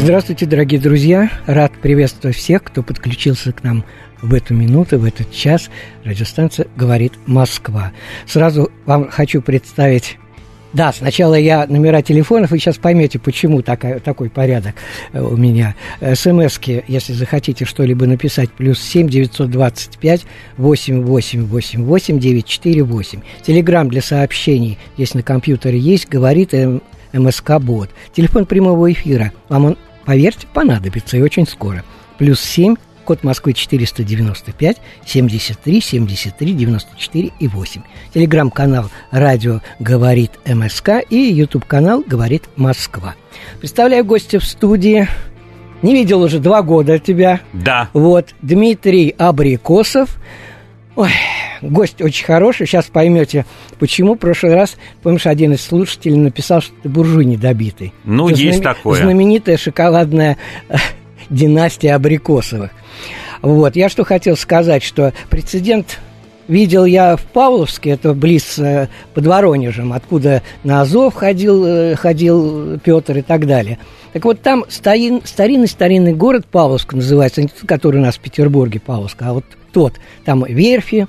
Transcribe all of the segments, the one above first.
Здравствуйте, дорогие друзья! Рад приветствовать всех, кто подключился к нам в эту минуту, в этот час. Радиостанция «Говорит Москва». Сразу вам хочу представить да, сначала я номера телефонов, вы сейчас поймете, почему такая, такой порядок э, у меня. СМСки, если захотите что-либо написать, плюс 7 925 8888 948. Телеграмм для сообщений, если на компьютере есть, говорит МСК-бот. Телефон прямого эфира. Вам он Поверьте, понадобится и очень скоро. Плюс 7, код Москвы 495, 73, 73, 94 и 8. Телеграм-канал «Радио говорит МСК» и YouTube-канал «Говорит Москва». Представляю гостя в студии. Не видел уже два года тебя. Да. Вот, Дмитрий Абрикосов. Ой, гость очень хороший, сейчас поймете, почему. В прошлый раз, помнишь, один из слушателей написал, что ты буржуй недобитый. Ну, это есть знам... такое. Знаменитая шоколадная э, династия Абрикосовых. Вот, я что хотел сказать, что прецедент видел я в Павловске, это близ э, под Воронежем, откуда на Азов ходил, э, ходил Петр и так далее. Так вот, там старинный-старинный город Павловск называется, не тот, который у нас в Петербурге Павловск, а вот тот. Там верфи,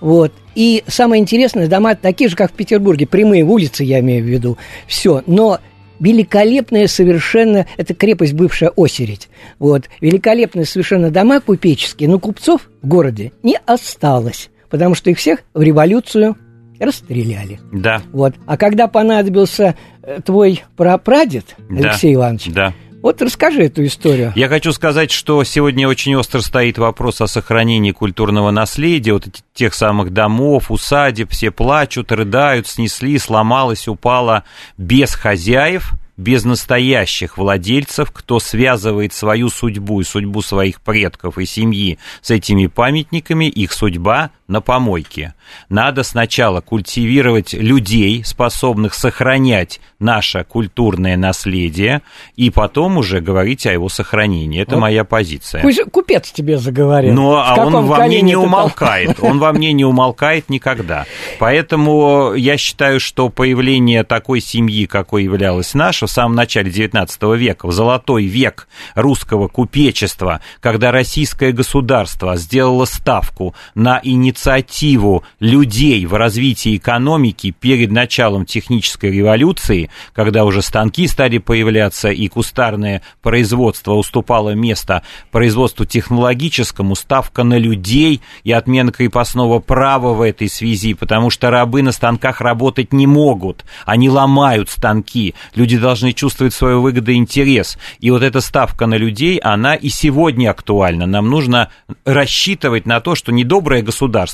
вот. И самое интересное, дома такие же, как в Петербурге, прямые улицы, я имею в виду, все. Но великолепная совершенно, это крепость бывшая Осередь, вот, великолепные совершенно дома купеческие, но купцов в городе не осталось, потому что их всех в революцию расстреляли. Да. Вот. А когда понадобился э, твой прапрадед Алексей да. Иванович, да вот расскажи эту историю. Я хочу сказать, что сегодня очень остро стоит вопрос о сохранении культурного наследия, вот тех самых домов, усадеб, все плачут, рыдают, снесли, сломалось, упало без хозяев – без настоящих владельцев, кто связывает свою судьбу и судьбу своих предков и семьи с этими памятниками, их судьба на помойке. Надо сначала культивировать людей, способных сохранять наше культурное наследие, и потом уже говорить о его сохранении. Это вот. моя позиция. Купец тебе заговорил. Но а он во мне не умолкает. Он во мне не умолкает никогда. Поэтому я считаю, что появление такой семьи, какой являлась наша, в самом начале XIX века, в золотой век русского купечества, когда российское государство сделало ставку на инициативу людей в развитии экономики перед началом технической революции, когда уже станки стали появляться и кустарное производство уступало место производству технологическому, ставка на людей и отмена крепостного права в этой связи, потому что рабы на станках работать не могут, они ломают станки, люди должны чувствовать свою выгоду и интерес, и вот эта ставка на людей, она и сегодня актуальна, нам нужно рассчитывать на то, что недоброе государство,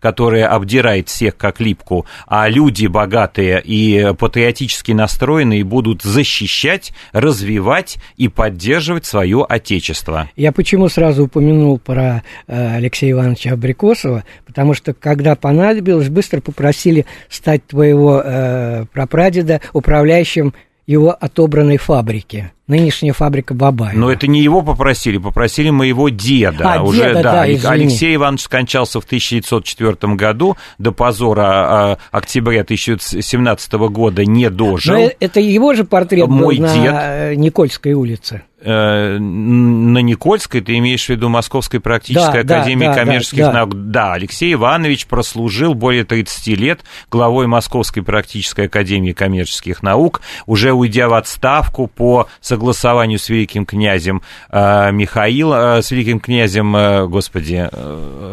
которое обдирает всех как липку, а люди богатые и патриотически настроенные будут защищать, развивать и поддерживать свое отечество. Я почему сразу упомянул про э, Алексея Ивановича Абрикосова, потому что когда понадобилось, быстро попросили стать твоего э, прапрадеда управляющим его отобранной фабрики. Нынешняя фабрика Бабаева. Но это не его попросили, попросили моего деда. А, уже, деда, да, да Алексей Иванович скончался в 1904 году, до позора а, октября 1917 года не дожил. Но это его же портрет Мой был дед. на Никольской улице. Э, на Никольской, ты имеешь в виду Московской практической да, академии да, коммерческих да, наук. Да. Алексей Иванович прослужил более 30 лет главой Московской практической академии коммерческих наук, уже уйдя в отставку по согласованию с великим князем э, Михаил, э, с великим князем, э, господи,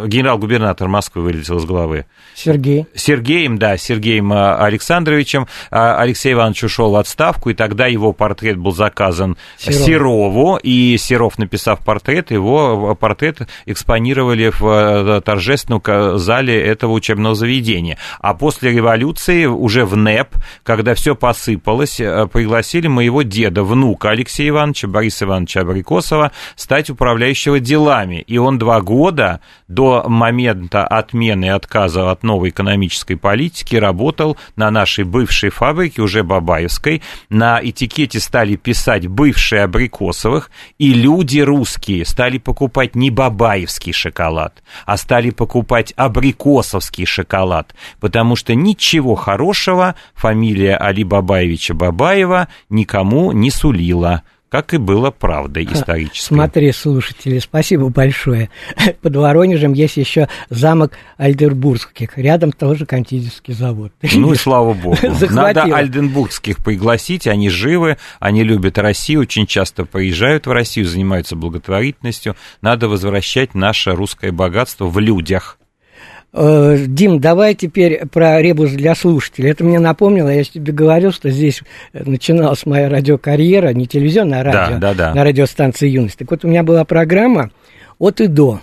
генерал-губернатор Москвы вылетел из головы. Сергей. Сергеем, да, Сергеем Александровичем. Алексей Иванович ушел в отставку, и тогда его портрет был заказан Серову. Серову, и Серов, написав портрет, его портрет экспонировали в торжественном зале этого учебного заведения. А после революции уже в НЭП, когда все посыпалось, пригласили моего деда, внука Алексея Ивановича, Бориса Ивановича Абрикосова, стать управляющего делами. И он два года до момента отмены и отказа от новой экономической политики работал на нашей бывшей фабрике, уже Бабаевской. На этикете стали писать «бывшие Абрикосовых», и люди русские стали покупать не бабаевский шоколад, а стали покупать абрикосовский шоколад, потому что ничего хорошего фамилия Али Бабаевича Бабаева никому не сулила как и было правдой исторической. Смотри, слушатели, спасибо большое. Под Воронежем есть еще замок Альдербургских. Рядом тоже кондитерский завод. Ну и слава богу. Надо альденбургских пригласить, они живы, они любят Россию, очень часто приезжают в Россию, занимаются благотворительностью. Надо возвращать наше русское богатство в людях. Э, Дим, давай теперь про ребус для слушателей. Это мне напомнило, я тебе говорил, что здесь начиналась моя радиокарьера, не телевизионная, а радио, да, да. на радиостанции «Юность». Так вот, у меня была программа «От и до».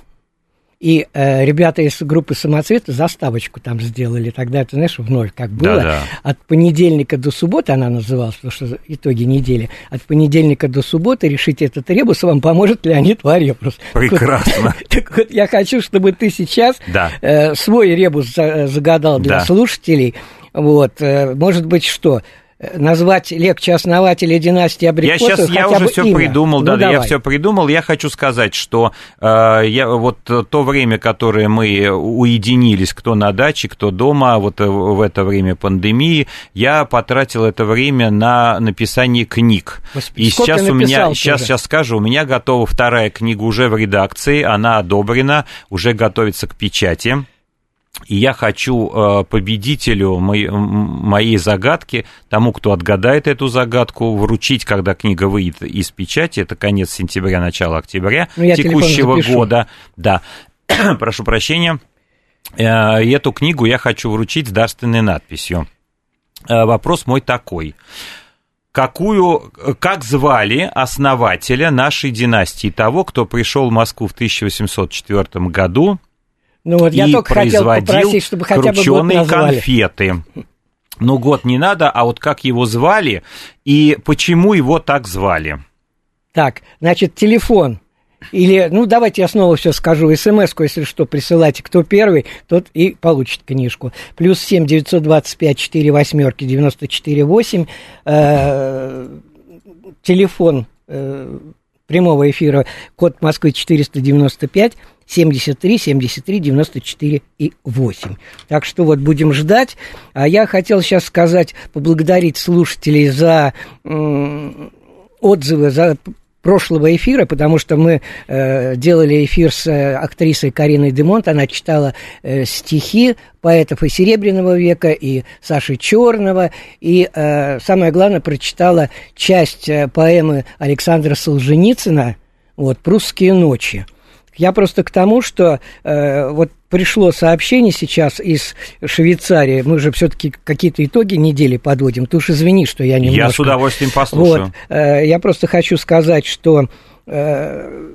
И э, ребята из группы «Самоцветы» заставочку там сделали. Тогда, ты знаешь, в ноль как было. Да-да. От понедельника до субботы она называлась, потому что итоги недели. От понедельника до субботы решить этот ребус вам поможет Леонид Варепрус. Прекрасно. Так вот, я хочу, чтобы ты сейчас Да. э, свой ребус за- загадал для Да. слушателей. Вот, э, может быть, что? Э, Назвать легче основателя династии Я Абрикосов сейчас, я уже все имя. придумал, Ну, да, да, я давай. все придумал. Я хочу сказать, что э, я, вот то время, которое мы уединились, кто на даче, кто дома, вот э, в это время пандемии, я потратил это время на написание книг. Господи, И сейчас у меня, сейчас, сейчас скажу, у меня готова вторая книга уже в редакции, она одобрена, уже готовится к печати. И я хочу э, победителю моей, загадки, тому, кто отгадает эту загадку, вручить, когда книга выйдет из печати, это конец сентября, начало октября Ну, текущего года. Да, прошу прощения. Э, эту книгу я хочу вручить с дарственной надписью. Э, Вопрос мой такой. Какую, как звали основателя нашей династии, того, кто пришел в Москву в 1804 году Ну вот я и только хотел попросить, чтобы хотя бы год назвали. конфеты. Ну, год не надо, а вот как его звали и почему его так звали. Так, значит, телефон. Или, ну, давайте я снова все скажу. СМС-ку, если что, присылайте. Кто первый, тот и получит книжку. Плюс семь девятьсот двадцать пять четыре восьмерки девяносто четыре восемь. Э, Телефон э, прямого эфира, код Москвы 495 73 73 94 и 8. Так что вот будем ждать. А я хотел сейчас сказать, поблагодарить слушателей за отзывы, за прошлого эфира, потому что мы э, делали эфир с э, актрисой Кариной Демонт, она читала э, стихи поэтов и Серебряного века, и Саши Черного, и, э, самое главное, прочитала часть э, поэмы Александра Солженицына, вот, «Прусские ночи». Я просто к тому, что э, вот пришло сообщение сейчас из Швейцарии. Мы же все-таки какие-то итоги недели подводим. Ты уж извини, что я немножко... Я с удовольствием послушаю. Вот, э, я просто хочу сказать, что э,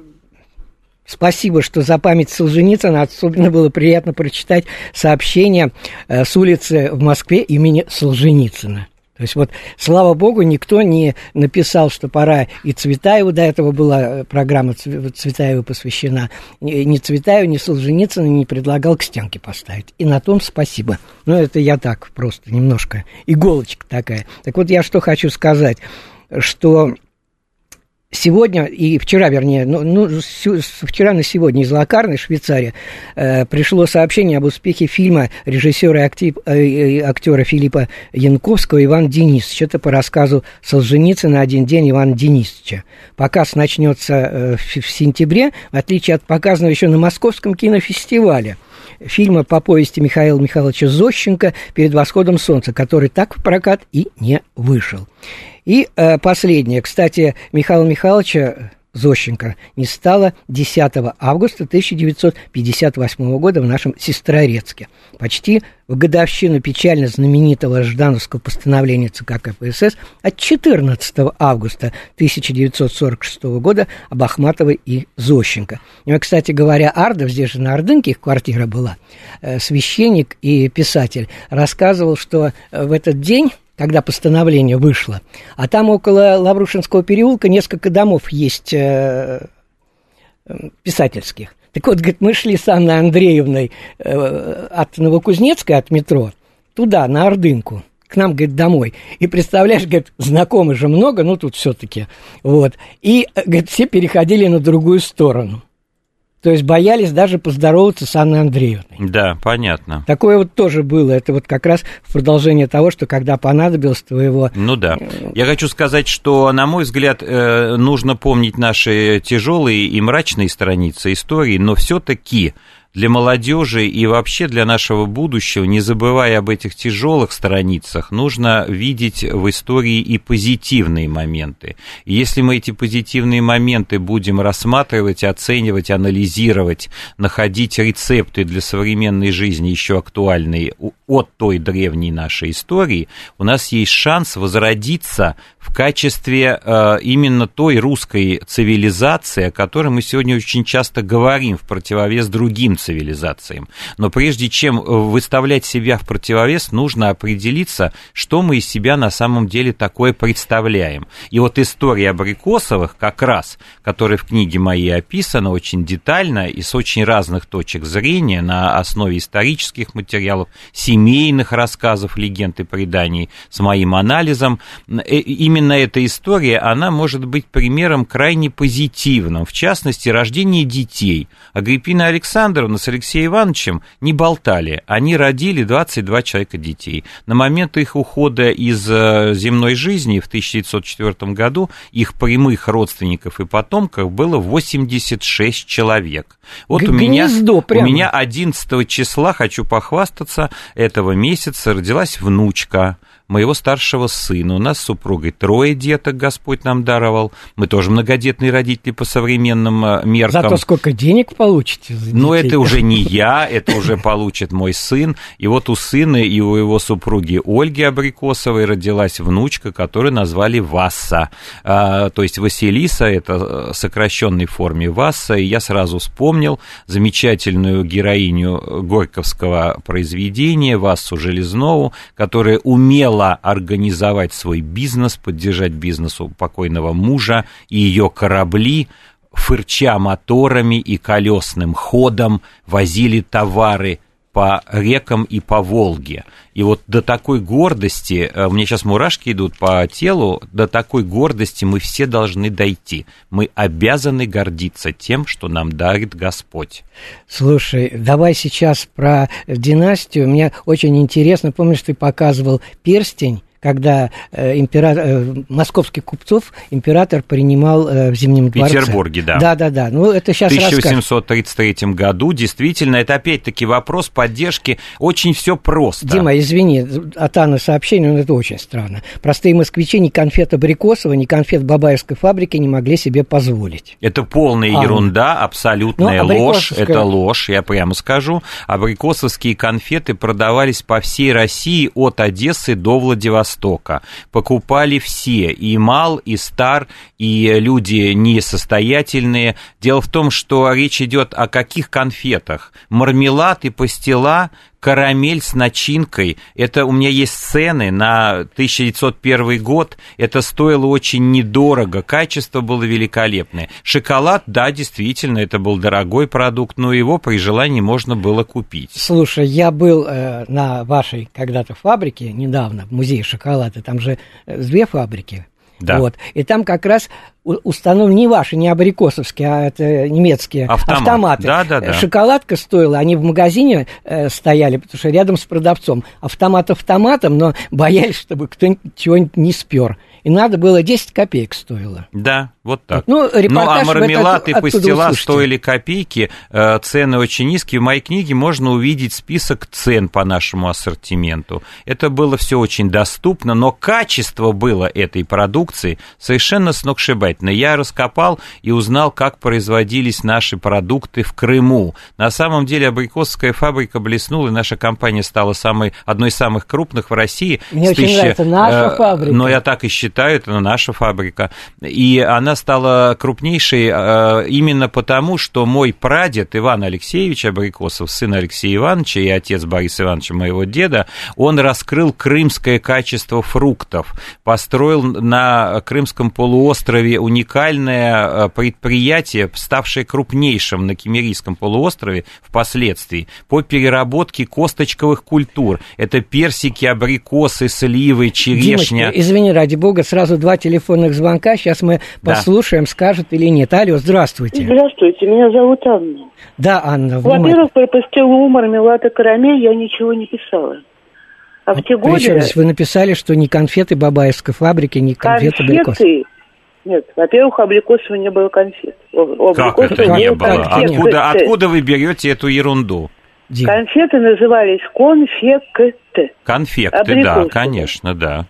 спасибо, что за память Солженицына особенно было приятно прочитать сообщение э, с улицы в Москве имени Солженицына. То есть вот, слава богу, никто не написал, что пора и Цветаеву, до этого была э, программа Цве- Цветаеву посвящена, ни Цветаеву, ни Солженицына не предлагал к стенке поставить. И на том спасибо. Ну, это я так просто немножко, иголочка такая. Так вот, я что хочу сказать, что сегодня и вчера, вернее, ну, ну, вчера на сегодня из Лакарны, Швейцария, э, пришло сообщение об успехе фильма режиссера и э, э, актера Филиппа Янковского Иван Денисович. Это по рассказу Солженицына «Один день Ивана Денисовича». Показ начнется э, в, в сентябре, в отличие от показанного еще на Московском кинофестивале фильма по повести Михаила Михайловича Зощенко «Перед восходом солнца», который так в прокат и не вышел. И э, последнее. Кстати, Михаила Михайловича Зощенко не стало 10 августа 1958 года в нашем Сестрорецке. Почти в годовщину печально знаменитого Ждановского постановления ЦК КПСС от 14 августа 1946 года об Ахматовой и Зощенко. И, кстати говоря, Ардов, здесь же на Ордынке их квартира была, э, священник и писатель, рассказывал, что в этот день когда постановление вышло. А там около Лаврушинского переулка несколько домов есть э, писательских. Так вот, говорит, мы шли с Анной Андреевной э, от Новокузнецка, от метро, туда, на Ордынку к нам, говорит, домой. И представляешь, говорит, знакомых же много, ну тут все-таки. Вот. И, говорит, все переходили на другую сторону. То есть боялись даже поздороваться с Анной Андреевной. Да, понятно. Такое вот тоже было. Это вот как раз в продолжение того, что когда понадобилось твоего... Ну да. Я хочу сказать, что, на мой взгляд, э, нужно помнить наши тяжелые и мрачные страницы истории, но все-таки для молодежи и вообще для нашего будущего, не забывая об этих тяжелых страницах, нужно видеть в истории и позитивные моменты. И если мы эти позитивные моменты будем рассматривать, оценивать, анализировать, находить рецепты для современной жизни еще актуальные от той древней нашей истории, у нас есть шанс возродиться в качестве э, именно той русской цивилизации, о которой мы сегодня очень часто говорим в противовес другим цивилизациям. Но прежде чем выставлять себя в противовес, нужно определиться, что мы из себя на самом деле такое представляем. И вот история Абрикосовых как раз, которая в книге моей описана очень детально и с очень разных точек зрения на основе исторических материалов, семейных рассказов, легенд и преданий, с моим анализом, именно именно эта история, она может быть примером крайне позитивным. В частности, рождение детей. Агриппина Александровна с Алексеем Ивановичем не болтали. Они родили 22 человека детей. На момент их ухода из э, земной жизни в 1904 году их прямых родственников и потомков было 86 человек. Вот у меня, у меня 11 числа, хочу похвастаться, этого месяца родилась внучка моего старшего сына. У нас с супругой трое деток Господь нам даровал. Мы тоже многодетные родители по современным э, меркам. Зато сколько денег получите? Ну, это уже не я, это уже получит мой сын. И вот у сына и у его супруги Ольги Абрикосовой родилась внучка, которую назвали Васса. А, то есть Василиса, это э, сокращенной форме Васса. И я сразу вспомнил замечательную героиню Горьковского произведения Вассу Железнову, которая умела сумела организовать свой бизнес, поддержать бизнес у покойного мужа и ее корабли, фырча моторами и колесным ходом, возили товары по рекам и по Волге. И вот до такой гордости, э, меня сейчас мурашки идут по телу, до такой гордости мы все должны дойти. Мы обязаны гордиться тем, что нам дарит Господь. Слушай, давай сейчас про династию. Мне очень интересно, помнишь, ты показывал перстень когда э, император, э, московских купцов император принимал э, в Зимнем дворце. В Петербурге, да. Да, да, да. Ну, это сейчас В 1833 расскажешь. году, действительно, это опять-таки вопрос поддержки. Очень все просто. Дима, извини, от Анны сообщение, но это очень странно. Простые москвичи ни конфет Абрикосова, ни конфет Бабаевской фабрики не могли себе позволить. Это полная а, ерунда, абсолютная ну, ложь. Это ложь, я прямо скажу. Абрикосовские конфеты продавались по всей России от Одессы до Владивостока Востока. Покупали все, и мал, и стар, и люди несостоятельные. Дело в том, что речь идет о каких конфетах? Мармелад и пастила карамель с начинкой. Это у меня есть цены на 1901 год. Это стоило очень недорого, качество было великолепное. Шоколад, да, действительно, это был дорогой продукт, но его при желании можно было купить. Слушай, я был э, на вашей когда-то фабрике недавно, в музее шоколада, там же э, две фабрики да. Вот. И там как раз установлены не ваши, не абрикосовские, а это немецкие Автомат. автоматы. Да, да, да. Шоколадка стоила, они в магазине э, стояли, потому что рядом с продавцом. Автомат автоматом, но боялись, чтобы кто-нибудь чего-нибудь не спер. И надо было 10 копеек стоило. Да, вот так. Ну, ну а мармелад и пастила стоили копейки, э, цены очень низкие. В моей книге можно увидеть список цен по нашему ассортименту. Это было все очень доступно, но качество было этой продукции совершенно сногсшибательно. Я раскопал и узнал, как производились наши продукты в Крыму. На самом деле абрикосовская фабрика блеснула, и наша компания стала самой, одной из самых крупных в России. Мне очень тысячи, нравится наша э, фабрика. Но я так и считаю, это наша фабрика. И она стала крупнейшей э, именно потому, что мой прадед Иван Алексеевич Абрикосов, сын Алексея Ивановича и отец Бориса Ивановича, моего деда, он раскрыл крымское качество фруктов, построил на Крымском полуострове уникальное э, предприятие, ставшее крупнейшим на Кемерийском полуострове впоследствии, по переработке косточковых культур. Это персики, абрикосы, сливы, черешня. Димочка, извини, ради бога, сразу два телефонных звонка, сейчас мы да послушаем, скажет или нет. Алло, здравствуйте. Здравствуйте, меня зовут Анна. Да, Анна. Во-первых, про пастилу, мармелад и карамель я ничего не писала. А в те годы... Причем вы написали, что не конфеты Бабаевской фабрики, не конфеты, конфеты абрикос. Нет, во-первых, абрикосов не было конфет. У как это не было? Откуда, откуда вы берете эту ерунду? Дим. Конфеты назывались конфекты. Конфекты, Абрикосовые. да, конечно, да.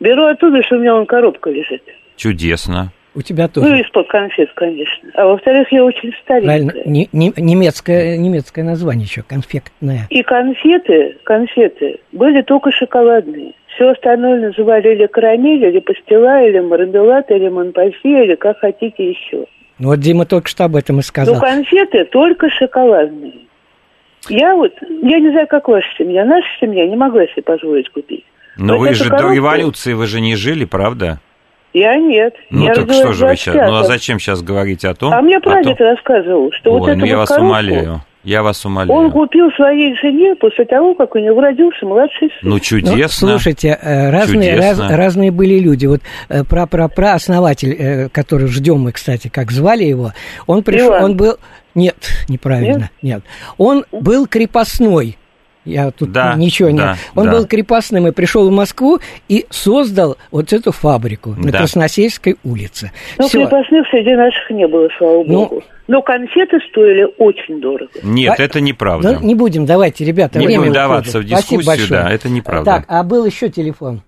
Беру оттуда, что у меня вон коробка лежит. Чудесно. У тебя тоже. Ну, из-под конфет, конечно. А во-вторых, я очень старенькая. Правильно, не, не, немецкое, немецкое название еще, конфектное. И конфеты, конфеты были только шоколадные. Все остальное называли или карамель, или пастила, или мармелад, или монпаси, или как хотите еще. Ну вот Дима только что об этом и сказал. Но конфеты только шоколадные. Я вот, я не знаю, как ваша семья, наша семья не могла себе позволить купить. Но вы же коробку... до революции, вы же не жили, правда? Я нет. Ну я так что же вы сейчас? Ну а зачем сейчас говорить о том? А мне прадед том... рассказывал, что Ой, вот ну это я вот вас коробку, умоляю. Я вас умоляю. Он купил своей жене после того, как у него родился младший сын. Ну, чудесно. Ну, слушайте, э, разные, Раз, разные были люди. Вот э, про-про-про основатель, э, который ждем мы, кстати, как звали его, он пришел, Иван. он был... Нет, неправильно, нет. нет. Он был крепостной я тут да, ничего не... Да, Он да. был крепостным и пришел в Москву и создал вот эту фабрику да. на Красносельской улице. Ну, Всё. крепостных среди наших не было, слава ну, богу. Но конфеты стоили очень дорого. Нет, а, это неправда. Ну, не будем, давайте, ребята, не время будем даваться в дискуссию, да, это неправда. Так, а был еще телефон.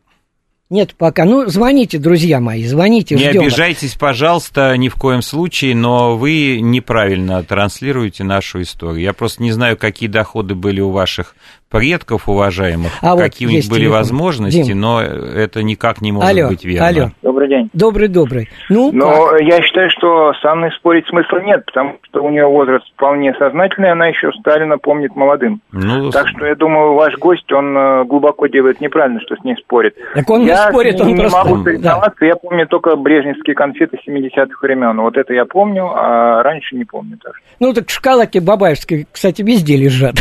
Нет пока. Ну, звоните, друзья мои, звоните. Не ждем. обижайтесь, пожалуйста, ни в коем случае, но вы неправильно транслируете нашу историю. Я просто не знаю, какие доходы были у ваших предков уважаемых, а какие вот у них были телефон. возможности, Дим. но это никак не может алло, быть верно. Алло. Добрый день. Добрый, добрый. Ну, но как? я считаю, что с Анной спорить смысла нет, потому что у нее возраст вполне сознательный, она еще Сталина помнит молодым. Ну, так что я думаю, ваш гость, он э, глубоко делает неправильно, что с ней спорит. Так он я не спорит, он не просто... могу соревноваться, да. я помню только брежневские конфеты 70-х времен. Вот это я помню, а раньше не помню. Так. Ну, так шкалаки бабаевские, кстати, везде лежат.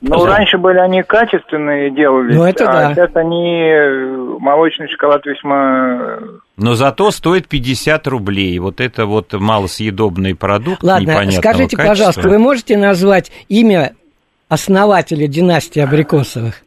Ну, раньше раньше были они качественные делались, ну, это а да. сейчас они э, молочный шоколад весьма... Э, Но зато стоит 50 рублей. Вот это вот малосъедобный продукт Ладно, скажите, качества. пожалуйста, вы можете назвать имя основателя династии Абрикосовых?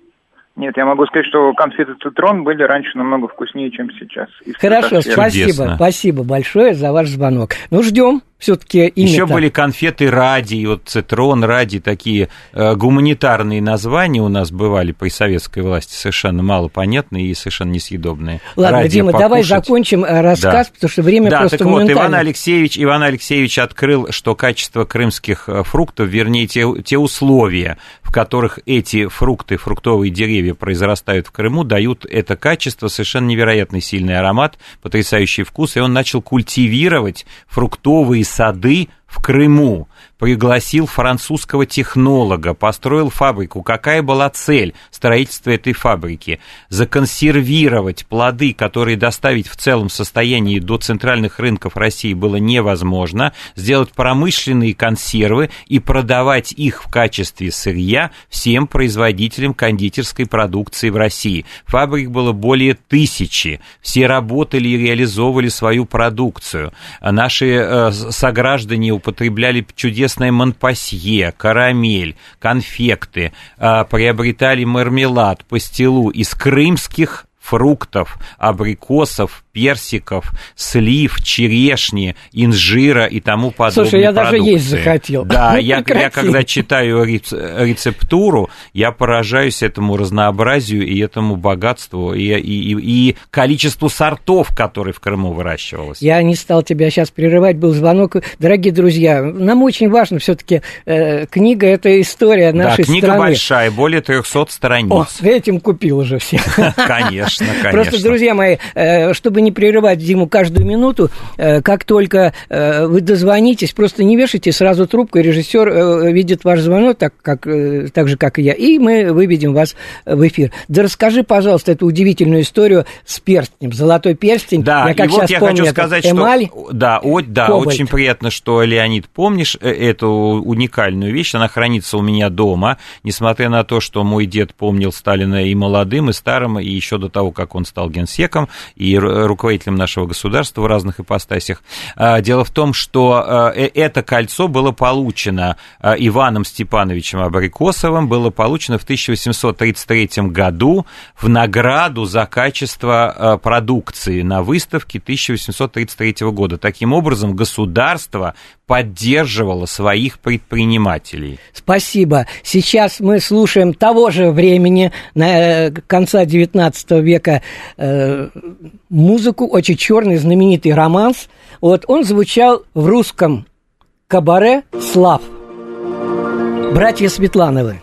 Нет, я могу сказать, что конфеты Цитрон были раньше намного вкуснее, чем сейчас. Хорошо, спасибо, спасибо большое за ваш звонок. Ну, ждем все-таки имя Еще были конфеты Ради, вот Цитрон, Ради, такие э, гуманитарные названия у нас бывали при советской власти, совершенно мало понятные и совершенно несъедобные. Ладно, Ради Дима, покушать. давай закончим э, рассказ, да. потому что время да, просто так вот, Иван Алексеевич, Иван Алексеевич открыл, что качество крымских э, фруктов, вернее, те, те условия, в которых эти фрукты, фруктовые деревья произрастают в Крыму, дают это качество, совершенно невероятный сильный аромат, потрясающий вкус, и он начал культивировать фруктовые сады в Крыму пригласил французского технолога, построил фабрику. Какая была цель строительства этой фабрики? Законсервировать плоды, которые доставить в целом состоянии до центральных рынков России было невозможно, сделать промышленные консервы и продавать их в качестве сырья всем производителям кондитерской продукции в России. Фабрик было более тысячи. Все работали и реализовывали свою продукцию. Наши э, сограждане употребляли чудесные известное Монпасье, карамель, конфекты, а, приобретали мармелад, пастилу из крымских фруктов, абрикосов, персиков, слив, черешни, инжира и тому подобное. Слушай, я продукции. даже есть захотел. Да, я, я когда читаю рецептуру, я поражаюсь этому разнообразию и этому богатству, и, и, и количеству сортов, которые в Крыму выращивалось. Я не стал тебя сейчас прерывать, был звонок. Дорогие друзья, нам очень важно все-таки э, книга, это история нашей да, книга страны. большая, более 300 страниц. О, этим купил уже все. Конечно, конечно. Просто, друзья мои, э, чтобы не прерывать Диму каждую минуту, э, как только э, вы дозвонитесь, просто не вешайте сразу трубку, и режиссер видит ваш звонок, так, как, так же, как и я, и мы выведем вас в эфир. Да расскажи, пожалуйста, эту удивительную историю с перстнем, золотой перстень. Да, я как и вот я помню, хочу сказать, эмаль, что... Да, о, да очень приятно, что, Леонид, помнишь эту уникальную вещь, она хранится у меня дома, несмотря на то, что мой дед помнил Сталина и молодым, и старым, и еще до того, как он стал генсеком и руководителем нашего государства в разных ипостасях. А, дело в том, что а, э, это кольцо было получено а, Иваном Степановичем Абрикосовым, было получено в 1833 году в награду за качество продукции на выставке 1833 года. Таким образом, государство поддерживало своих предпринимателей. Спасибо. Сейчас мы слушаем того же времени, на э, конца XIX века, э, музыку, очень черный знаменитый романс. Вот он звучал в русском кабаре «Слав». Братья Светлановы.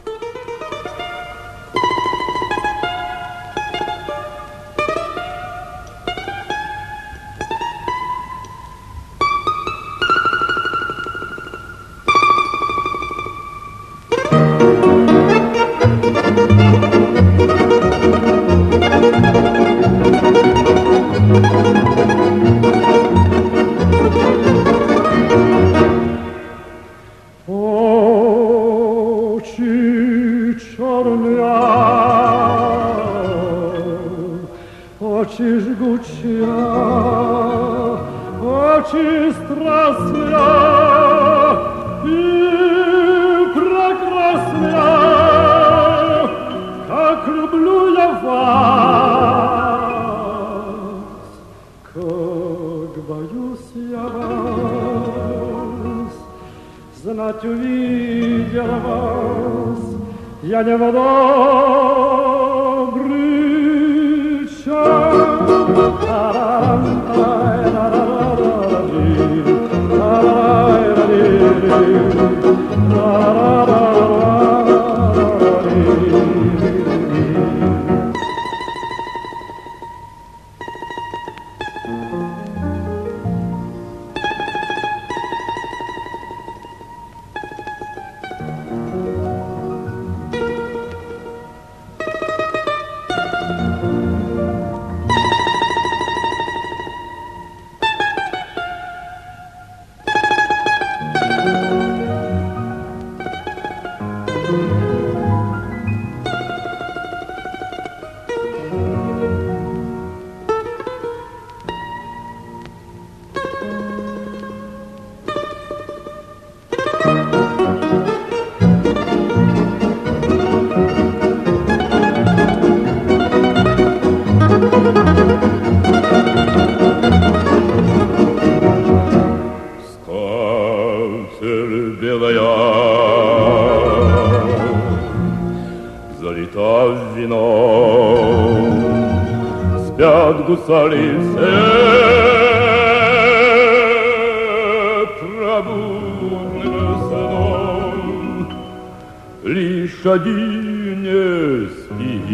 Один не спит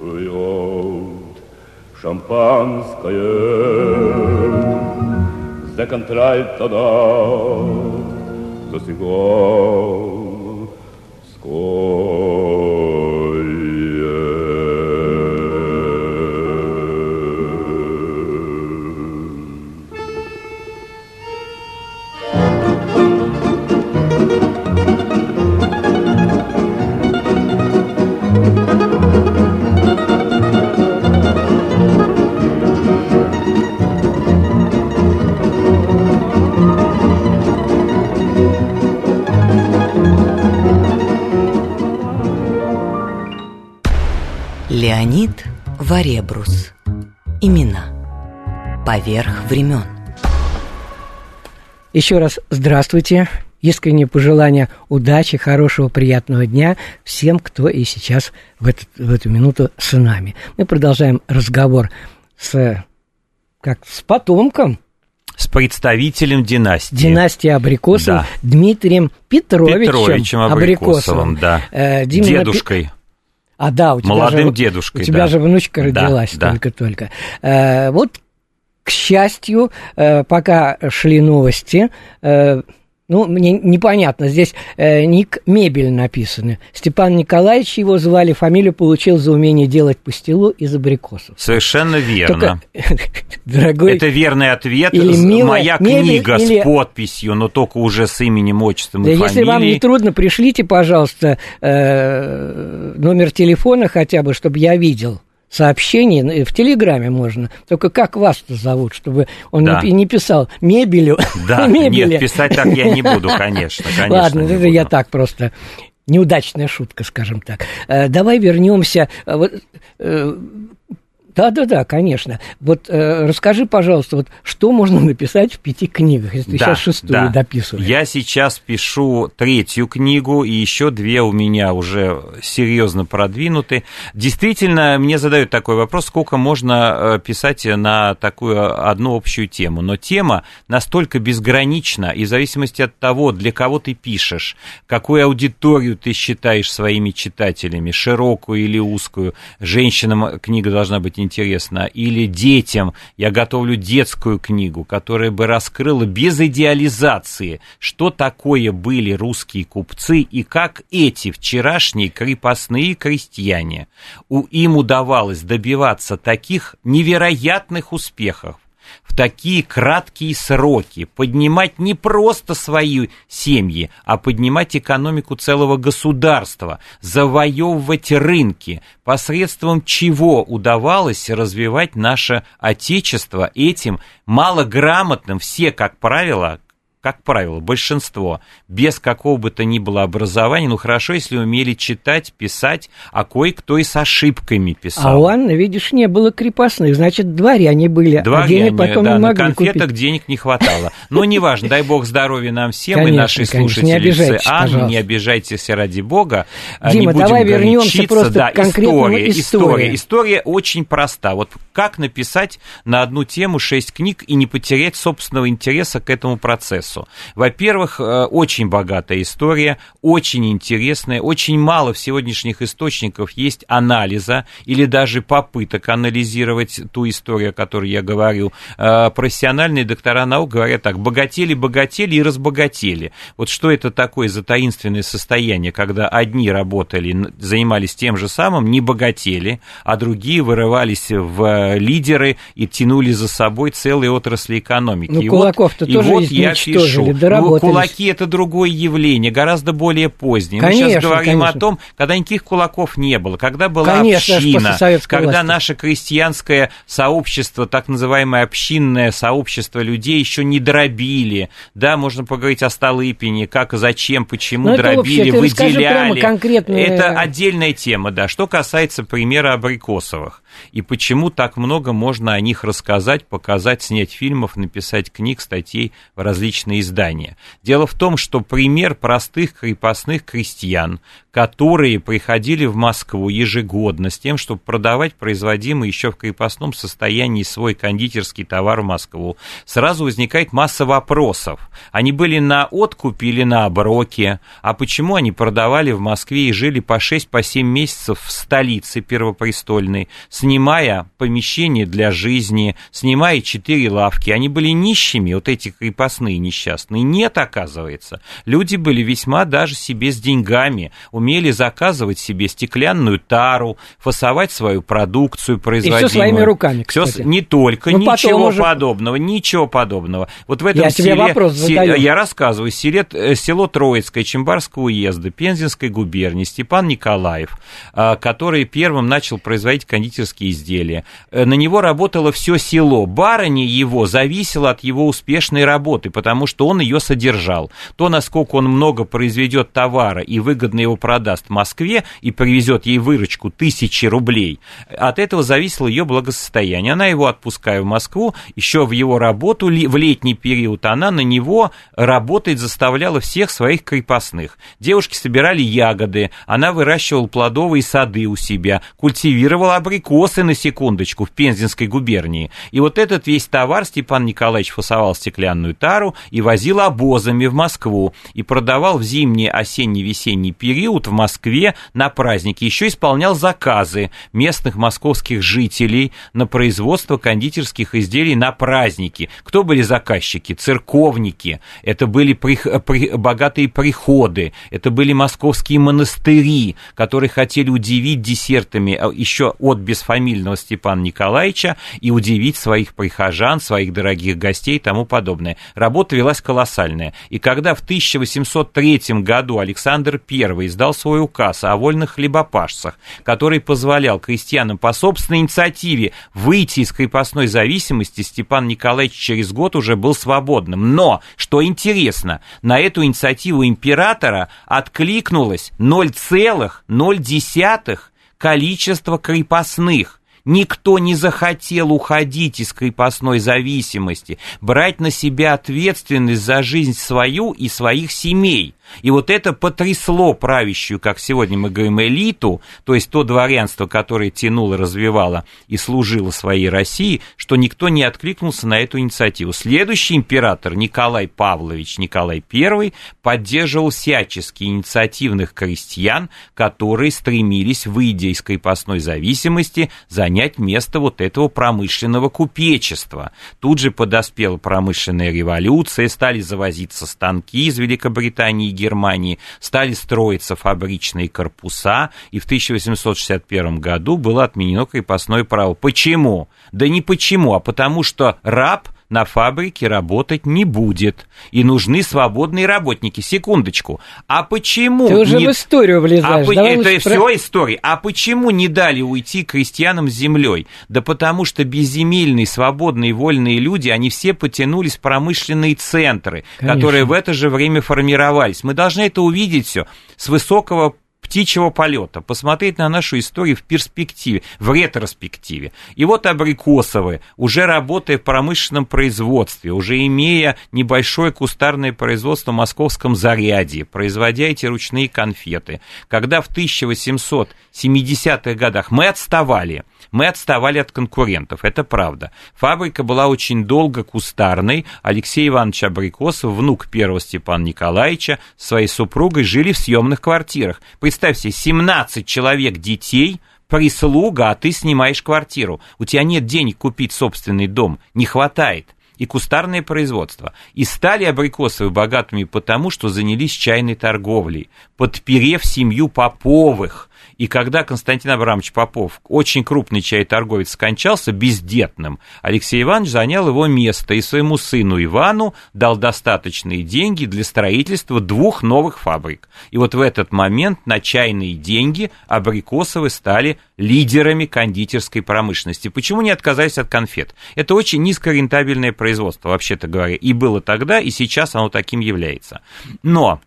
пьет шампанское. За контральто за сигар Поверх времен. Еще раз здравствуйте. Искреннее пожелание удачи, хорошего, приятного дня всем, кто и сейчас в, этот, в эту минуту с нами. Мы продолжаем разговор с, как, с потомком с представителем династии. Династии Абрикосов да. Дмитрием Петровичем, Петровичем Абрикосовым. Абрикосовым да. Э, Дедушкой. А, да, у тебя Молодым же, дедушкой, У тебя да. же внучка родилась да, только-только. Э, вот, к счастью, э, пока шли новости, э, ну, мне непонятно, здесь э, ник Мебель написано. Степан Николаевич его звали, фамилию получил за умение делать пастилу из абрикосов. Совершенно верно. Только, дорогой, Это верный ответ. или милая, Моя книга или... с подписью, но только уже с именем, отчеством да и если фамилией. вам не трудно, пришлите, пожалуйста, э, номер телефона хотя бы, чтобы я видел сообщение, в Телеграме можно, только как вас-то зовут, чтобы он Да. не, не писал мебелью, Да, мебели. нет, писать так я не буду, конечно, конечно. Ладно, это я буду. так просто неудачная шутка, скажем так. Э, Давай вернемся. э, вот, э, Да-да-да, конечно. Вот э, расскажи, пожалуйста, вот что можно написать в пяти книгах, если ты Да, сейчас шестую да. дописываешь? Я сейчас пишу третью книгу, и еще две у меня уже серьезно продвинуты. Действительно, мне задают такой вопрос, сколько можно э, писать на такую одну общую тему. Но тема настолько безгранична, и в зависимости от того, для кого ты пишешь, какую аудиторию ты считаешь своими читателями, широкую или узкую, женщинам книга должна быть интересна, или детям. Я готовлю детскую книгу, которая бы раскрыла без идеализации, что такое были русские купцы и как эти вчерашние крепостные крестьяне, у, им удавалось добиваться таких невероятных успехов, в такие краткие сроки, поднимать не просто свои семьи, а поднимать экономику целого государства, завоевывать рынки, посредством чего удавалось развивать наше Отечество этим малограмотным, все, как правило, как правило, большинство, без какого бы то ни было образования, ну хорошо, если умели читать, писать, а кое-кто и с ошибками писал. А у Анны, видишь, не было крепостных, значит, дворяне были, а Дворяне, денег потом да, не на могли конфетах купить. денег не хватало. Но неважно, дай бог здоровья нам всем и Конечно, нашей конечно, не слушательнице обижайтесь, Анне, не обижайтесь ради бога. А, Дима, не будем давай вернемся горячиться. просто да, к конкретному история, истории. история. История очень проста. Вот как написать на одну тему шесть книг и не потерять собственного интереса к этому процессу. Во-первых, э, очень богатая история, очень интересная, очень мало в сегодняшних источниках есть анализа или даже попыток анализировать ту историю, о которой я говорю. Э, Профессиональные доктора наук говорят так, богатели, богатели и разбогатели. Вот что это такое за таинственное состояние, когда одни работали, занимались тем же самым, не богатели, а другие вырывались в э, лидеры и тянули за собой целые отрасли экономики. Ну, И кулаков-то и тоже вот я изничтожили, пишу. Ну, доработались. кулаки это другое явление, гораздо более позднее. Мы Конечно, сейчас говорим конечно. о том, когда никаких кулаков не было, когда была Конечно, община, когда власти. наше крестьянское сообщество, так называемое общинное сообщество людей еще не дробили. Да, можно поговорить о Столыпине, как, зачем, почему Ну, это дробили, вообще, расскажи прямо выделяли. Это отдельная тема, да. Что касается примера Абрикосовых и почему так много можно о них рассказать, показать, снять фильмов, написать книг, статей в различные издания. Дело в том, что пример простых крепостных крестьян, которые приходили в Москву ежегодно с тем, чтобы продавать производимый еще в крепостном состоянии свой кондитерский товар в Москву, сразу возникает масса вопросов. Они были на откупе или на оброке, а почему они продавали в Москве и жили по 6-7 месяцев в столице первопрестольной, снимая помещение для жизни, снимая четыре лавки. Они были нищими, вот эти крепостные несчастные. Нет, оказывается. Люди были весьма даже себе с деньгами, умели заказывать себе стеклянную тару, фасовать свою продукцию производимую. своими руками, Всё с- кстати. не только, Ну, потом ничего уже- подобного, ничего подобного. Вот в этом Я тебе селе, вопрос се- задаю. я рассказываю, селе, э, село Троицкое Чембарского уезда, Пензенской губернии, Степан Николаев, а, который первым начал производить кондитерские кондитерские изделия. Э, на него работало все село. Барыня его зависела от его успешной работы, потому что он ее содержал. То, насколько он много произведет товара и выгодно его продаст в Москве и привезет ей выручку тысячи рублей, от этого зависело ее благосостояние. Она его отпуская в Москву, еще в его работу в летний период она на него работать заставляла всех своих крепостных. Девушки собирали ягоды, она выращивала плодовые сады у себя, культивировала абрикосы, на секундочку, в Пензенской губернии. И вот этот весь товар Степан Николаевич фасовал стеклянную тару и возил обозами в Москву. И продавал в зимний, осенний, весенний период в Москве на праздники. Еще исполнял заказы местных московских жителей на производство кондитерских изделий на праздники. Кто были заказчики? Церковники. Это были при, при, богатые приходы. Это были московские монастыри, которые хотели удивить десертами а, еще от бесфамильного Степана Николаевича и удивить своих прихожан, своих дорогих гостей и тому подобное. Работа велась колоссальная. И когда в 1803 году Александр I издал свой указ о вольных хлебопашцах, который позволял крестьянам по собственной инициативе выйти из крепостной зависимости, Степан Николаевич через год уже был свободным. Но, что интересно, на эту инициативу императора откликнулось 0,0 количество крепостных. Никто не захотел уходить из крепостной зависимости, брать на себя ответственность за жизнь свою и своих семей. И вот это потрясло правящую, как сегодня мы говорим, элиту, то есть то дворянство, которое тянуло, развивало и служило своей России, что никто не откликнулся на эту инициативу. Следующий император Николай Павлович, Николай I, поддерживал всячески инициативных крестьян, которые стремились, выйдя из крепостной зависимости, занять место вот этого промышленного купечества. Тут же подоспела промышленная революция, стали завозиться станки из Великобритании Германии стали строиться фабричные корпуса, и в 1861 году было отменено крепостное право. Почему? Да не почему, а потому что раб на фабрике работать не будет. И нужны свободные работники. Секундочку. А почему... Ты уже не... в историю влезаешь. А, это лучше... все история. А почему не дали уйти крестьянам с землей? Да потому что безземельные, свободные, вольные люди, они все потянулись в промышленные центры, Конечно. которые в это же время формировались. Мы должны это увидеть все с высокого птичьего полета, посмотреть на нашу историю в перспективе, в ретроспективе. И вот Абрикосовы, уже работая в промышленном производстве, уже имея небольшое кустарное производство в московском заряде, производя эти ручные конфеты, когда в 1870-х годах мы отставали – мы отставали от конкурентов, это правда. Фабрика была очень долго кустарной. Алексей Иванович Абрикосов, внук первого Степана Николаевича, своей супругой жили в съемных квартирах. Представьте, 17 человек детей, прислуга, а ты снимаешь квартиру. У тебя нет денег купить собственный дом, не хватает и кустарное производство. И стали абрикосовые богатыми потому, что занялись чайной торговлей, подперев семью Поповых. И когда Константин Абрамович Попов, очень крупный чай-торговец, скончался бездетным, Алексей Иванович занял его место и своему сыну Ивану дал достаточные деньги для строительства двух новых фабрик. И вот в этот момент на чайные деньги Абрикосовы стали лидерами кондитерской промышленности. Почему не отказались от конфет? Это очень низкорентабельное производство, вообще-то говоря, и было тогда, и сейчас оно таким является. Но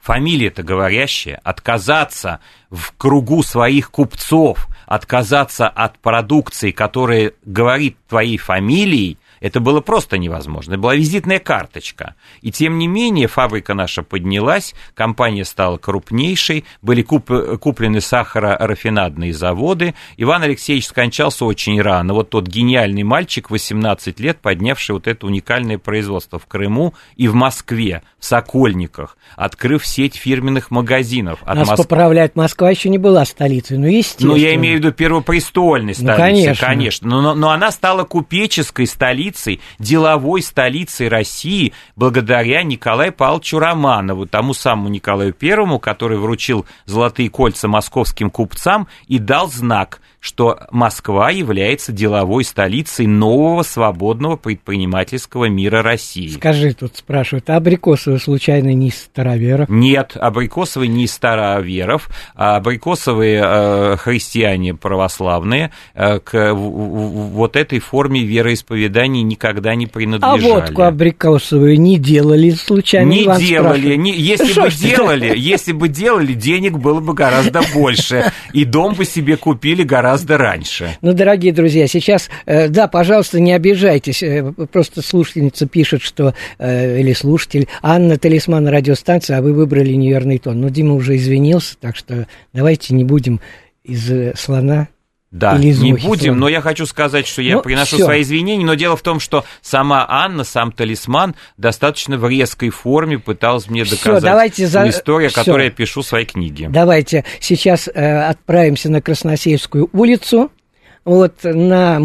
фамилия-то говорящая, отказаться в кругу своих купцов, отказаться от продукции, которая говорит твоей фамилией, это было просто невозможно. Это была визитная карточка. И тем не менее фабрика наша поднялась, компания стала крупнейшей, были куп куплены сахарорафинадные заводы. Иван Алексеевич скончался очень рано. Вот тот гениальный мальчик, 18 лет, поднявший вот это уникальное производство в Крыму и в Москве, в Сокольниках, открыв сеть фирменных магазинов. От Нас Моск... поправлять, Москва еще не была столицей, ну естественно. Ну, я имею в виду первопрестольной столицей, ну, конечно. конечно. Но, но она стала купеческой столицей столицей, деловой столицей России благодаря Николаю Павловичу Романову, тому самому Николаю Первому, который вручил золотые кольца московским купцам и дал знак что Москва является деловой столицей нового свободного предпринимательского мира России. Скажи, тут спрашивают, а Абрикосовы случайно не из староверов? Нет, Абрикосовы не из староверов, а Абрикосовые э, христиане православные э, к вот этой форме вероисповедания никогда не принадлежали. А водку Абрикосовую не делали случайно? Не делали. Не, если Шо бы делали, если бы делали, денег было бы гораздо больше, и дом бы себе купили гораздо раньше. Ну, дорогие друзья, сейчас, э, да, пожалуйста, не обижайтесь, э, просто слушательница пишет, что, э, или слушатель, Анна Талисман радиостанция, а вы выбрали неверный тон. Ну, Дима уже извинился, так что давайте не будем из слона да, Или не будем, но я хочу сказать, что я ну, приношу всё. свои извинения, но дело в том, что сама Анна, сам талисман достаточно в резкой форме пыталась мне доказать всё, давайте за... историю, всё. которую я пишу в своей книге. Давайте сейчас э, отправимся на Красносельскую улицу, вот на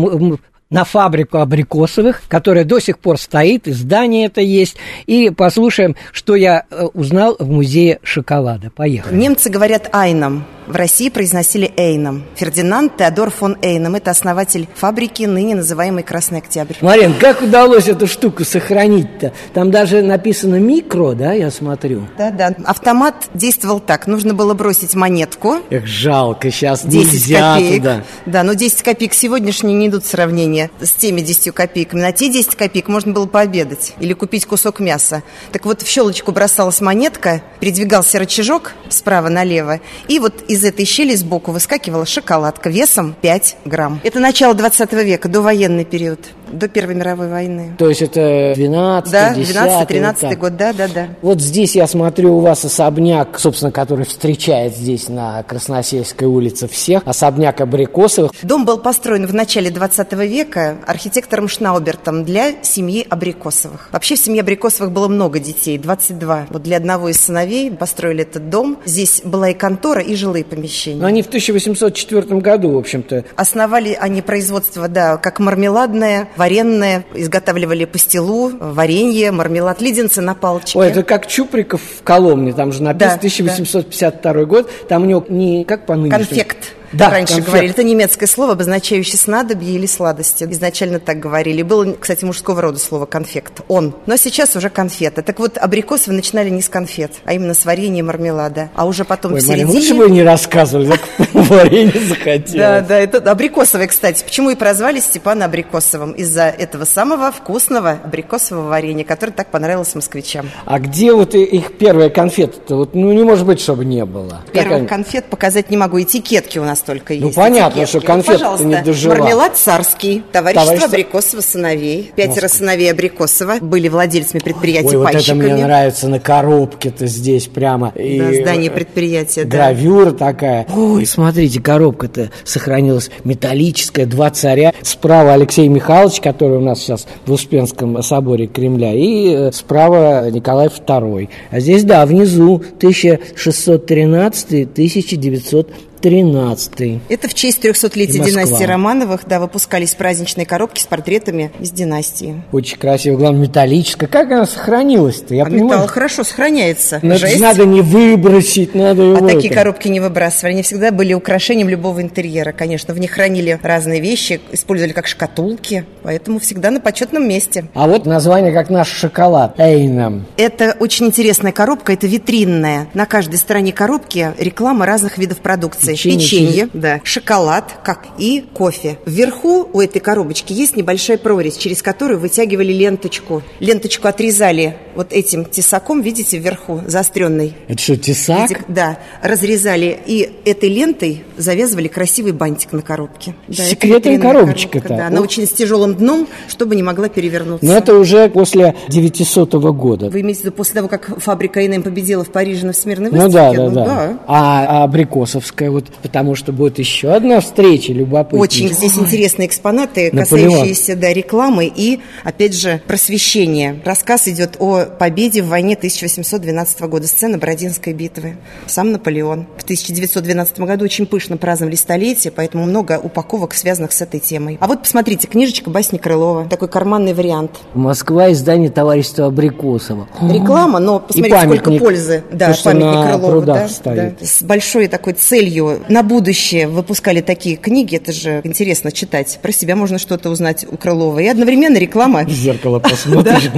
на фабрику абрикосовых, которая до сих пор стоит, и здание это есть. И послушаем, что я э, узнал в музее шоколада. Поехали. Немцы говорят «айном», в России произносили Эйном. Фердинанд Теодор фон Эйном – это основатель фабрики, ныне называемой «Красный Октябрь». Марин, как удалось эту штуку сохранить-то? Там даже написано «микро», да, я смотрю? Да-да. Автомат действовал так. Нужно было бросить монетку. Эх, жалко, сейчас 10 нельзя копеек. туда. Да, но 10 копеек сегодняшние не идут в сравнение с теми 10 копейками. На те 10 копеек можно было пообедать или купить кусок мяса. Так вот, в щелочку бросалась монетка, передвигался рычажок справа налево, и вот из этой щели сбоку выскакивала шоколадка весом 5 грамм. Это начало 20 века, до военный период до Первой мировой войны. То есть это 12 Да, 12-13 год, да, да, да. Вот здесь я смотрю у вас особняк, собственно, который встречает здесь на Красносельской улице всех, особняк Абрикосовых. Дом был построен в начале 20 века архитектором Шнаубертом для семьи Абрикосовых. Вообще в семье Абрикосовых было много детей, 22. Вот для одного из сыновей построили этот дом. Здесь была и контора, и жилые помещения. Но они в 1804 году, в общем-то. Основали они производство, да, как мармеладное, варенное, изготавливали пастилу, варенье, мармелад, леденцы на палочке. Ой, это как Чуприков в Коломне, там же написано да, 1852 да. год, там у него не как по нынешнему... Конфект да, раньше конфет. говорили. Это немецкое слово, обозначающее снадобье или сладости. Изначально так говорили. Было, кстати, мужского рода слово конфект. Он. Но сейчас уже конфеты. Так вот, абрикосы вы начинали не с конфет, а именно с варенья и мармелада. А уже потом Ой, в середине... Марин, лучше бы не рассказывали, так варенье захотелось. Да, да, это абрикосовые, кстати. Почему и прозвали Степана Абрикосовым? Из-за этого самого вкусного абрикосового варенья, которое так понравилось москвичам. А где вот их первая конфета-то? Вот, ну, не может быть, чтобы не было. Первых конфет показать не могу. Этикетки у нас только ну, есть. Ну, понятно, что конфет не дожила. Мармелад царский, товарищество, товарищество... Абрикосова сыновей. Пятеро сыновей Абрикосова были владельцами предприятия Ой, вот это мне нравится на коробке-то здесь прямо. И да, здание предприятия, Гравюра да. такая. Ой, смотрите, коробка-то сохранилась металлическая, два царя. Справа Алексей Михайлович, который у нас сейчас в Успенском соборе Кремля, и э, справа Николай II. А здесь, да, внизу 1613-1900 13 Это в честь 300-летия династии Романовых, да, выпускались праздничные коробки с портретами из династии. Очень красиво, главное, металлическая. Как она сохранилась-то? Я а понимаю. металл хорошо сохраняется. Жесть. надо не выбросить, надо его... А такие коробки не выбрасывали. Они всегда были украшением любого интерьера, конечно. В них хранили разные вещи, использовали как шкатулки, поэтому всегда на почетном месте. А вот название как наш шоколад. Эйнам. Это очень интересная коробка, это витринная. На каждой стороне коробки реклама разных видов продукции печенье, печенье да, шоколад, как и кофе. Вверху у этой коробочки есть небольшая прорезь, через которую вытягивали ленточку. Ленточку отрезали вот этим тесаком, видите, вверху, заостренной. Это что, тесак? Видите, да, разрезали и этой лентой завязывали красивый бантик на коробке. Да, Секретная коробочка-то. Да, она очень с тяжелым дном, чтобы не могла перевернуться. Но это уже после 900 года. Вы имеете в виду после того, как фабрика ИНМ победила в Париже на всемирной выставке? Ну да, да, ну, да. да. А, а абрикосовская вот потому что будет еще одна встреча любопытная. Очень здесь интересные экспонаты, Наполеон. касающиеся да, рекламы и, опять же, просвещения. Рассказ идет о победе в войне 1812 года, сцена Бородинской битвы. Сам Наполеон. В 1912 году очень пышно праздновали столетие, поэтому много упаковок, связанных с этой темой. А вот посмотрите, книжечка Басни Крылова, такой карманный вариант. Москва, издание товарищества Абрикосова. Реклама, но посмотрите, сколько пользы. Да, памятник Крылова. Да, да, с большой такой целью историю на будущее выпускали такие книги, это же интересно читать. Про себя можно что-то узнать у Крылова. И одновременно реклама. В зеркало посмотришь.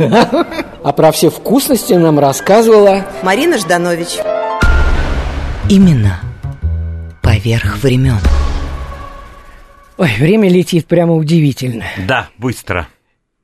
А про все вкусности нам рассказывала Марина Жданович. Именно поверх времен. Ой, время летит прямо удивительно. Да, быстро.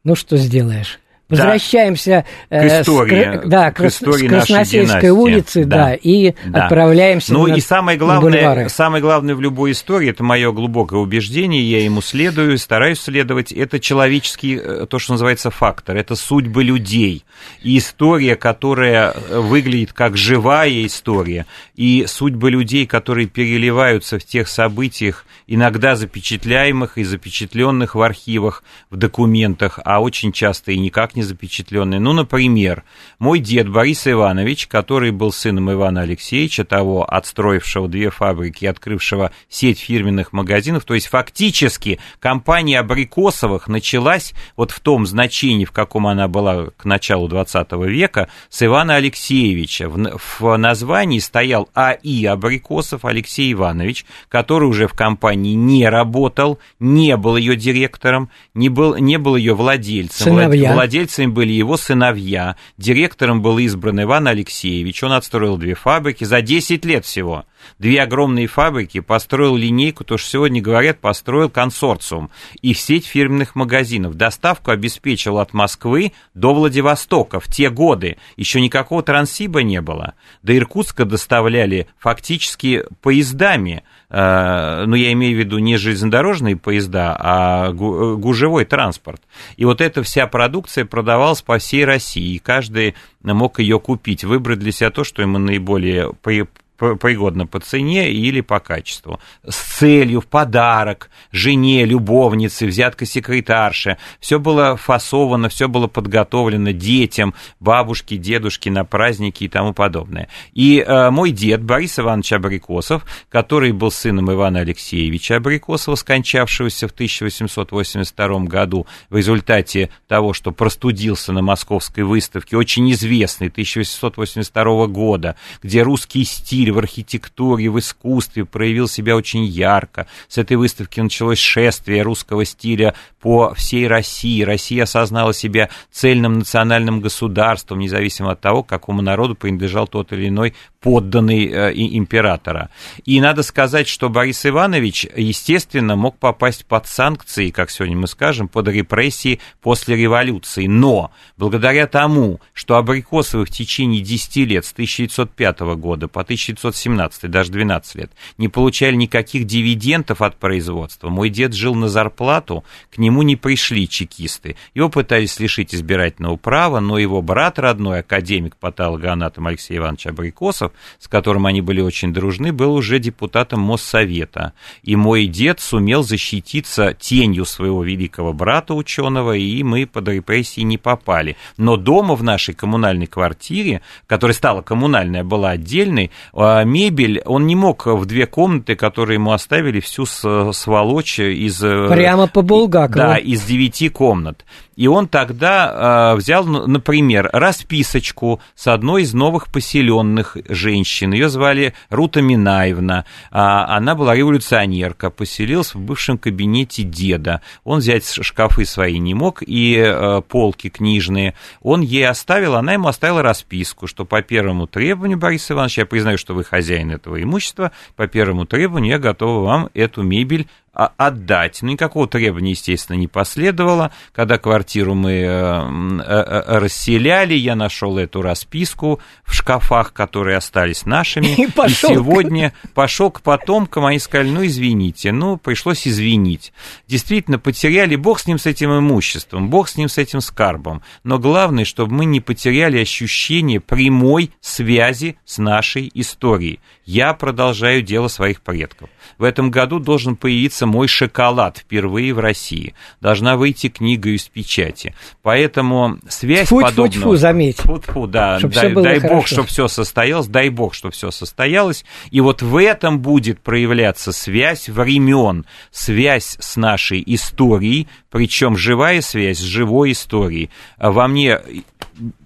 Ну что сделаешь? Возвращаемся да. к истории, с, да, к, к истории с Красносельской улицы, да, да и да. отправляемся Ну на, и самое главное, самое главное в любой истории, это мое глубокое убеждение, я ему следую, стараюсь следовать, это человеческий, э, то, что называется фактор, это судьбы людей. И история, которая выглядит как живая история, и судьбы людей, которые переливаются в тех событиях, иногда запечатляемых и запечатленных в архивах, в документах, а очень часто и никак не запечатленные. Ну, например, мой дед Борис Иванович, который был сыном Ивана Алексеевича, того, отстроившего две фабрики, открывшего сеть фирменных магазинов, то есть фактически компания Абрикосовых началась вот в том значении, в каком она была к началу 20 века, с Ивана Алексеевича. В, в названии стоял А.И. Абрикосов Алексей Иванович, который уже в компании не работал, не был ее директором, не был, не был ее владельцем. Сыновья. Владельцами были его сыновья. Директором был избран Иван Алексеевич. Он отстроил две фабрики за 10 лет всего две огромные фабрики, построил линейку, то, что сегодня говорят, построил консорциум и сеть фирменных магазинов. Доставку обеспечил от Москвы до Владивостока в те годы. Еще никакого трансиба не было. До Иркутска доставляли фактически поездами, ну, я имею в виду не железнодорожные поезда, а гужевой транспорт. И вот эта вся продукция продавалась по всей России, и каждый мог ее купить, выбрать для себя то, что ему наиболее пригодно по цене или по качеству. С целью в подарок жене, любовнице, взятка секретарше. Все было фасовано, все было подготовлено детям, бабушке, дедушке на праздники и тому подобное. И э, мой дед Борис Иванович Абрикосов, который был сыном Ивана Алексеевича Абрикосова, скончавшегося в 1882 году в результате того, что простудился на московской выставке, очень известный 1882 года, где русский стиль в архитектуре, в искусстве проявил себя очень ярко. С этой выставки началось шествие русского стиля по всей России. Россия осознала себя цельным национальным государством, независимо от того, какому народу принадлежал тот или иной подданный э, императора. И надо сказать, что Борис Иванович, естественно, мог попасть под санкции, как сегодня мы скажем, под репрессии после революции. Но благодаря тому, что Абрикосовы в течение 10 лет, с 1905 года по 1917, даже 12 лет, не получали никаких дивидендов от производства, мой дед жил на зарплату, к нему не пришли чекисты. Его пытались лишить избирательного права, но его брат родной, академик патологоанатом Алексей Иванович Абрикосов, с которым они были очень дружны, был уже депутатом Моссовета. И мой дед сумел защититься тенью своего великого брата ученого, и мы под репрессии не попали. Но дома в нашей коммунальной квартире, которая стала коммунальной, а была отдельной, мебель, он не мог в две комнаты, которые ему оставили, всю сволочь из... Э, Прямо по Булгакову. Да, из девяти комнат. И он тогда э, взял, например, расписочку с одной из новых поселенных женщин. Ее звали Рута Минаевна. А, она была революционерка, поселилась в бывшем кабинете деда. Он взять шкафы свои не мог и э, полки книжные. Он ей оставил, она ему оставила расписку, что по первому требованию, Борис Иванович, я признаю, что вы хозяин этого имущества, по первому требованию я готова вам эту мебель отдать. Ну, никакого требования, естественно, не последовало. Когда квартиру мы э, э, э, расселяли, я нашел эту расписку в шкафах, которые остались нашими. И, пошел. и сегодня пошел к потомкам, они сказали, ну, извините. Ну, пришлось извинить. Действительно, потеряли, бог с ним, с этим имуществом, бог с ним, с этим скарбом. Но главное, чтобы мы не потеряли ощущение прямой связи с нашей историей. Я продолжаю дело своих предков. В этом году должен появиться «Мой шоколад» впервые в России. Должна выйти книга из печати. Поэтому связь тьфу, подобного... Тьфу, тьфу, заметь. Тьфу, тьфу, да. Чтоб дай дай бог, чтобы все состоялось, дай бог, чтобы все состоялось. И вот в этом будет проявляться связь времен, связь с нашей историей, причем живая связь с живой историей. Во мне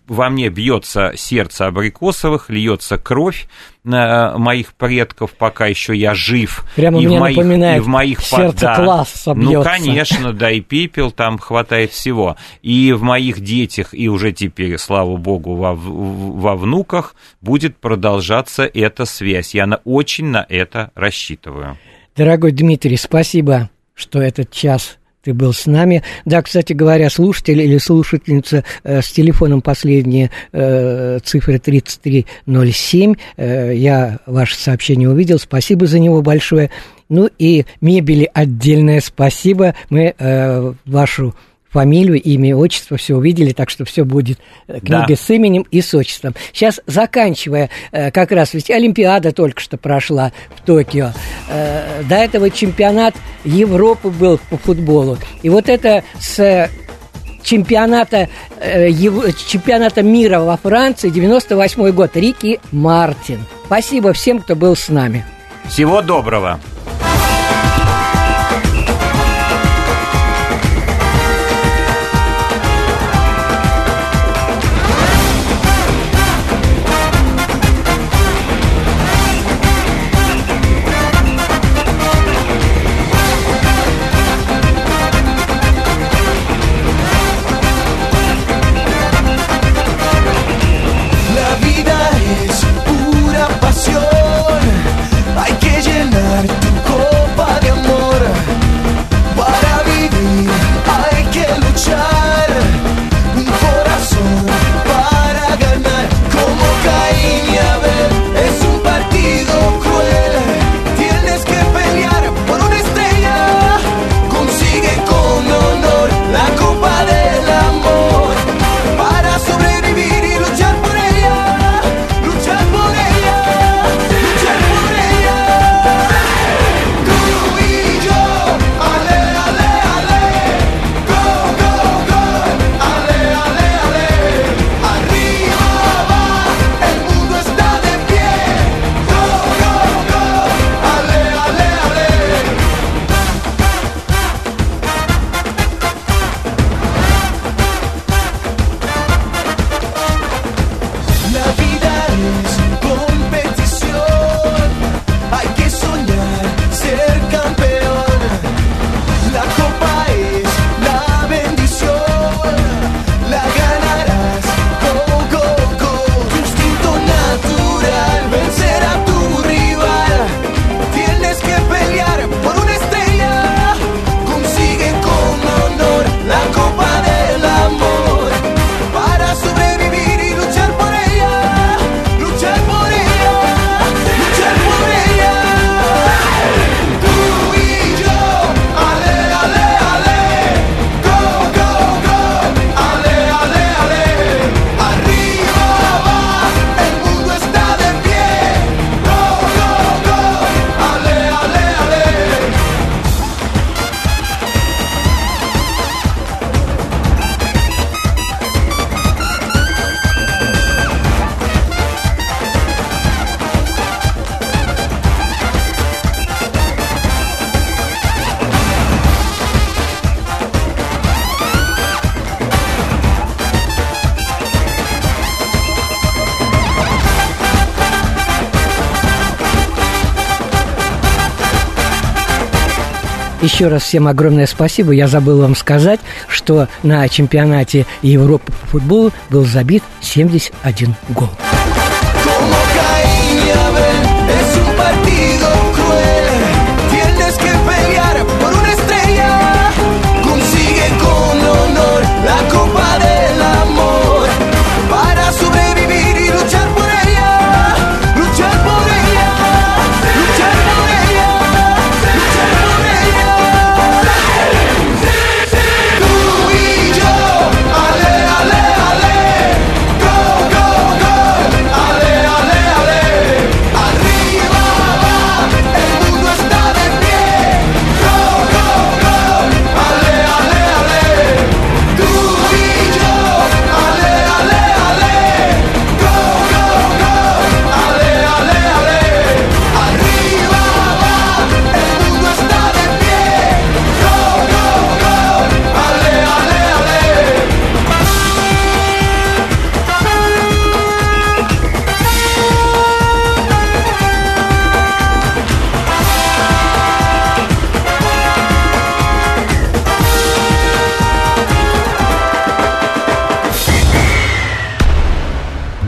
во мне бьется сердце абрикосовых, льется кровь э, моих предков, пока еще я жив. Прямо и в моих, напоминает и в моих сердце да, класса Ну, бьется. конечно, да, и пепел там хватает всего. И в моих детях, и уже теперь, слава богу, во, во внуках будет продолжаться эта связь. Я на, очень на это рассчитываю. Дорогой Дмитрий, спасибо, что этот час ты был с нами. Да, кстати говоря, слушатель или слушательница э, с телефоном последние э, цифры 3307, э, я ваше сообщение увидел, спасибо за него большое. Ну и мебели отдельное спасибо. Мы э, вашу фамилию, имя, отчество, все увидели, так что все будет э, книга Да. с именем и с отчеством. Сейчас, заканчивая, э, как раз ведь Олимпиада только что прошла в Токио. Э, До этого чемпионат Европы был по футболу. И вот это с чемпионата, э, чемпионата мира во Франции 98 год. Рики Мартин. Спасибо всем, кто был с нами. Всего доброго. Еще раз всем огромное спасибо. Я забыл вам сказать, что на чемпионате Европы по футболу был забит 71 гол.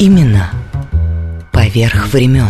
Имена поверх времен.